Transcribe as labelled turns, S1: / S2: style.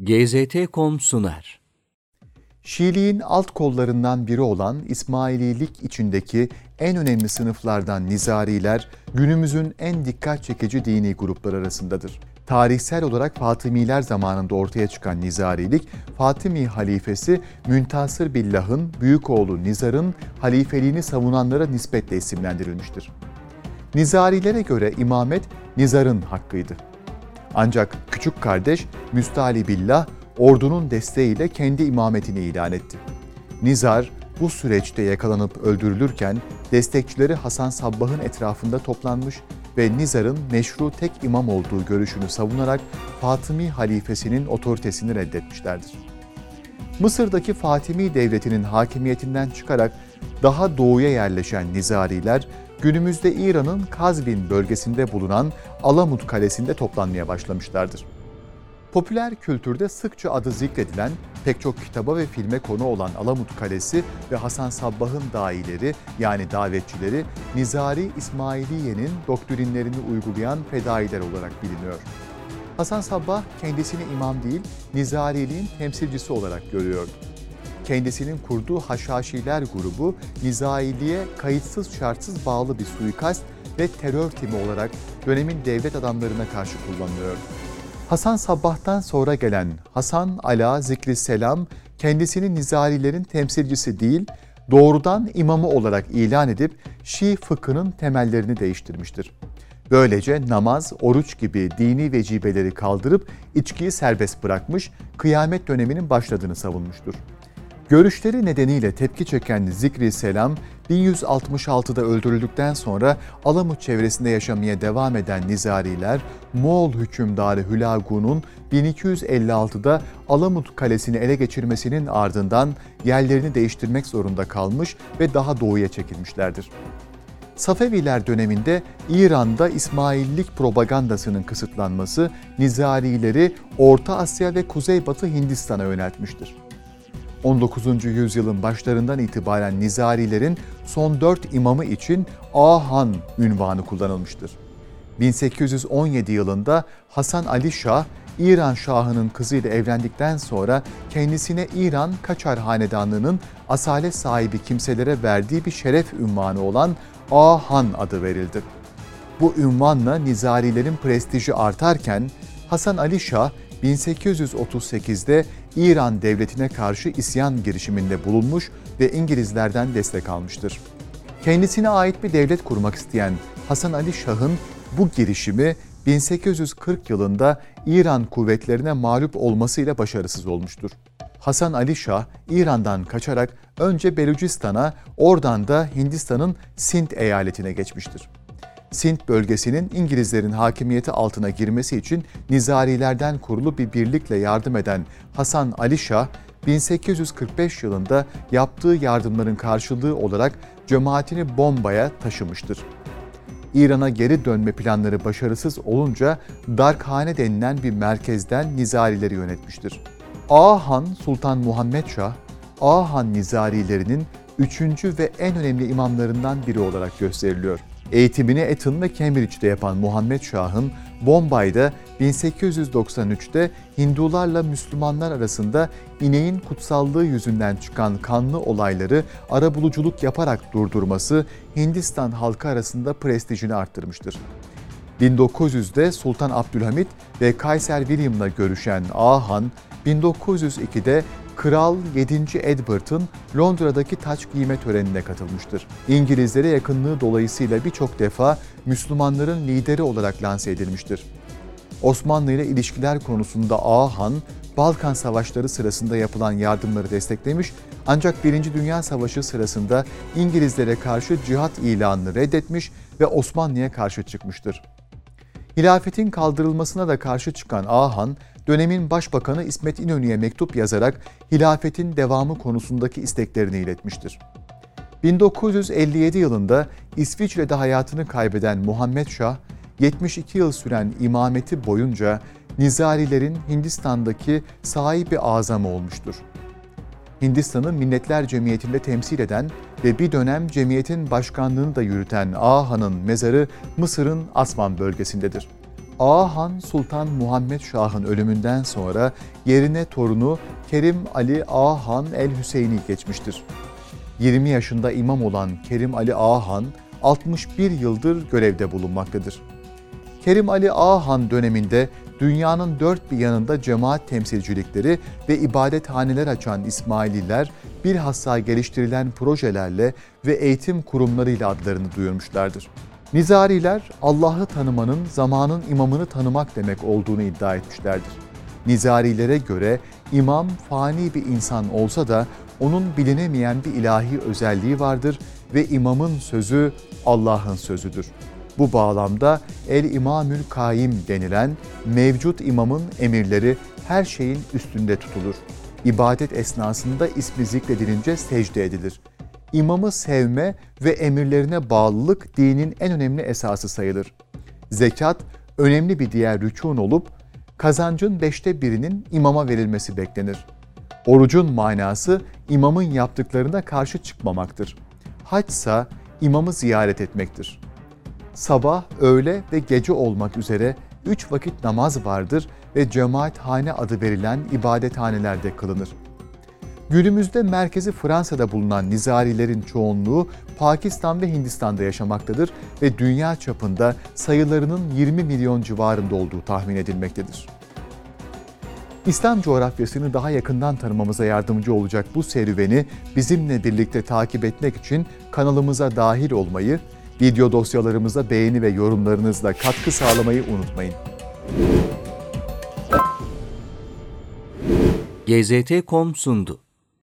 S1: GZT.com sunar.
S2: Şiiliğin alt kollarından biri olan İsmaililik içindeki en önemli sınıflardan Nizariler, günümüzün en dikkat çekici dini gruplar arasındadır. Tarihsel olarak Fatımiler zamanında ortaya çıkan Nizarilik, Fatimi halifesi Müntasır Billah'ın büyük oğlu Nizar'ın halifeliğini savunanlara nispetle isimlendirilmiştir. Nizarilere göre imamet Nizar'ın hakkıydı. Ancak küçük kardeş Müstali Billah ordunun desteğiyle kendi imametini ilan etti. Nizar bu süreçte yakalanıp öldürülürken destekçileri Hasan Sabbah'ın etrafında toplanmış ve Nizar'ın meşru tek imam olduğu görüşünü savunarak Fatımi halifesinin otoritesini reddetmişlerdir. Mısır'daki Fatimi devletinin hakimiyetinden çıkarak daha doğuya yerleşen Nizariler günümüzde İran'ın Kazvin bölgesinde bulunan Alamut Kalesi'nde toplanmaya başlamışlardır. Popüler kültürde sıkça adı zikredilen, pek çok kitaba ve filme konu olan Alamut Kalesi ve Hasan Sabbah'ın daileri yani davetçileri Nizari İsmailiye'nin doktrinlerini uygulayan fedailer olarak biliniyor. Hasan Sabbah kendisini imam değil, Nizariliğin temsilcisi olarak görüyordu kendisinin kurduğu Haşhaşiler grubu Nizaili'ye kayıtsız şartsız bağlı bir suikast ve terör timi olarak dönemin devlet adamlarına karşı kullanılıyor. Hasan Sabbah'tan sonra gelen Hasan Ala Zikri Selam kendisini Nizarilerin temsilcisi değil, doğrudan imamı olarak ilan edip Şii fıkhının temellerini değiştirmiştir. Böylece namaz, oruç gibi dini vecibeleri kaldırıp içkiyi serbest bırakmış, kıyamet döneminin başladığını savunmuştur. Görüşleri nedeniyle tepki çeken Zikri Selam, 1166'da öldürüldükten sonra Alamut çevresinde yaşamaya devam eden Nizariler, Moğol hükümdarı Hülagu'nun 1256'da Alamut Kalesi'ni ele geçirmesinin ardından yerlerini değiştirmek zorunda kalmış ve daha doğuya çekilmişlerdir. Safeviler döneminde İran'da İsmaillik propagandasının kısıtlanması Nizarileri Orta Asya ve Kuzeybatı Hindistan'a yöneltmiştir. 19. yüzyılın başlarından itibaren Nizarilerin son dört imamı için Ahan ünvanı kullanılmıştır. 1817 yılında Hasan Ali Şah, İran Şahı'nın kızıyla evlendikten sonra kendisine İran Kaçar Hanedanlığı'nın asalet sahibi kimselere verdiği bir şeref ünvanı olan Ahan adı verildi. Bu ünvanla Nizarilerin prestiji artarken Hasan Ali Şah 1838'de İran devletine karşı isyan girişiminde bulunmuş ve İngilizlerden destek almıştır. Kendisine ait bir devlet kurmak isteyen Hasan Ali Şah'ın bu girişimi 1840 yılında İran kuvvetlerine mağlup olmasıyla başarısız olmuştur. Hasan Ali Şah İran'dan kaçarak önce Belucistan'a, oradan da Hindistan'ın Sint eyaletine geçmiştir. Sint bölgesinin İngilizlerin hakimiyeti altına girmesi için Nizarilerden kurulu bir birlikle yardım eden Hasan Ali Şah, 1845 yılında yaptığı yardımların karşılığı olarak cemaatini Bombay'a taşımıştır. İran'a geri dönme planları başarısız olunca Darkhane denilen bir merkezden Nizarileri yönetmiştir. Ağahan Sultan Muhammed Şah, Ağahan Nizarilerinin üçüncü ve en önemli imamlarından biri olarak gösteriliyor. Eğitimini Eton ve Cambridge'de yapan Muhammed Şah'ın Bombay'da 1893'te Hindularla Müslümanlar arasında ineğin kutsallığı yüzünden çıkan kanlı olayları arabuluculuk yaparak durdurması Hindistan halkı arasında prestijini arttırmıştır. 1900'de Sultan Abdülhamit ve Kaiser William'la görüşen Ahan, 1902'de Kral 7. Edward'ın Londra'daki taç giyme törenine katılmıştır. İngilizlere yakınlığı dolayısıyla birçok defa Müslümanların lideri olarak lanse edilmiştir. Osmanlı ile ilişkiler konusunda Ağa Balkan Savaşları sırasında yapılan yardımları desteklemiş ancak Birinci Dünya Savaşı sırasında İngilizlere karşı cihat ilanını reddetmiş ve Osmanlı'ya karşı çıkmıştır. Hilafetin kaldırılmasına da karşı çıkan Ahan, dönemin Başbakanı İsmet İnönü'ye mektup yazarak hilafetin devamı konusundaki isteklerini iletmiştir. 1957 yılında İsviçre'de hayatını kaybeden Muhammed Şah, 72 yıl süren imameti boyunca Nizarilerin Hindistan'daki sahibi azamı olmuştur. Hindistan'ı Milletler Cemiyeti'nde temsil eden ve bir dönem cemiyetin başkanlığını da yürüten Aha'nın mezarı Mısır'ın Asman bölgesindedir. Ağahan Sultan Muhammed Şah'ın ölümünden sonra yerine torunu Kerim Ali Ağahan el Hüseyini geçmiştir. 20 yaşında imam olan Kerim Ali Ağahan 61 yıldır görevde bulunmaktadır. Kerim Ali Ağahan döneminde dünyanın dört bir yanında cemaat temsilcilikleri ve ibadethaneler açan İsmaililer bilhassa geliştirilen projelerle ve eğitim kurumlarıyla adlarını duyurmuşlardır. Nizariler Allah'ı tanımanın zamanın imamını tanımak demek olduğunu iddia etmişlerdir. Nizarilere göre imam fani bir insan olsa da onun bilinemeyen bir ilahi özelliği vardır ve imamın sözü Allah'ın sözüdür. Bu bağlamda El-İmamül Kaim denilen mevcut imamın emirleri her şeyin üstünde tutulur. İbadet esnasında ismi zikredilince secde edilir. İmamı sevme ve emirlerine bağlılık dinin en önemli esası sayılır. Zekat önemli bir diğer rükûn olup kazancın beşte birinin imama verilmesi beklenir. Orucun manası imamın yaptıklarına karşı çıkmamaktır. Hac ise imamı ziyaret etmektir. Sabah, öğle ve gece olmak üzere üç vakit namaz vardır ve cemaathane adı verilen ibadethanelerde kılınır. Günümüzde merkezi Fransa'da bulunan nizarilerin çoğunluğu Pakistan ve Hindistan'da yaşamaktadır ve dünya çapında sayılarının 20 milyon civarında olduğu tahmin edilmektedir. İslam coğrafyasını daha yakından tanımamıza yardımcı olacak bu serüveni bizimle birlikte takip etmek için kanalımıza dahil olmayı, video dosyalarımıza beğeni ve yorumlarınızla katkı sağlamayı unutmayın.
S1: GZT.com sundu.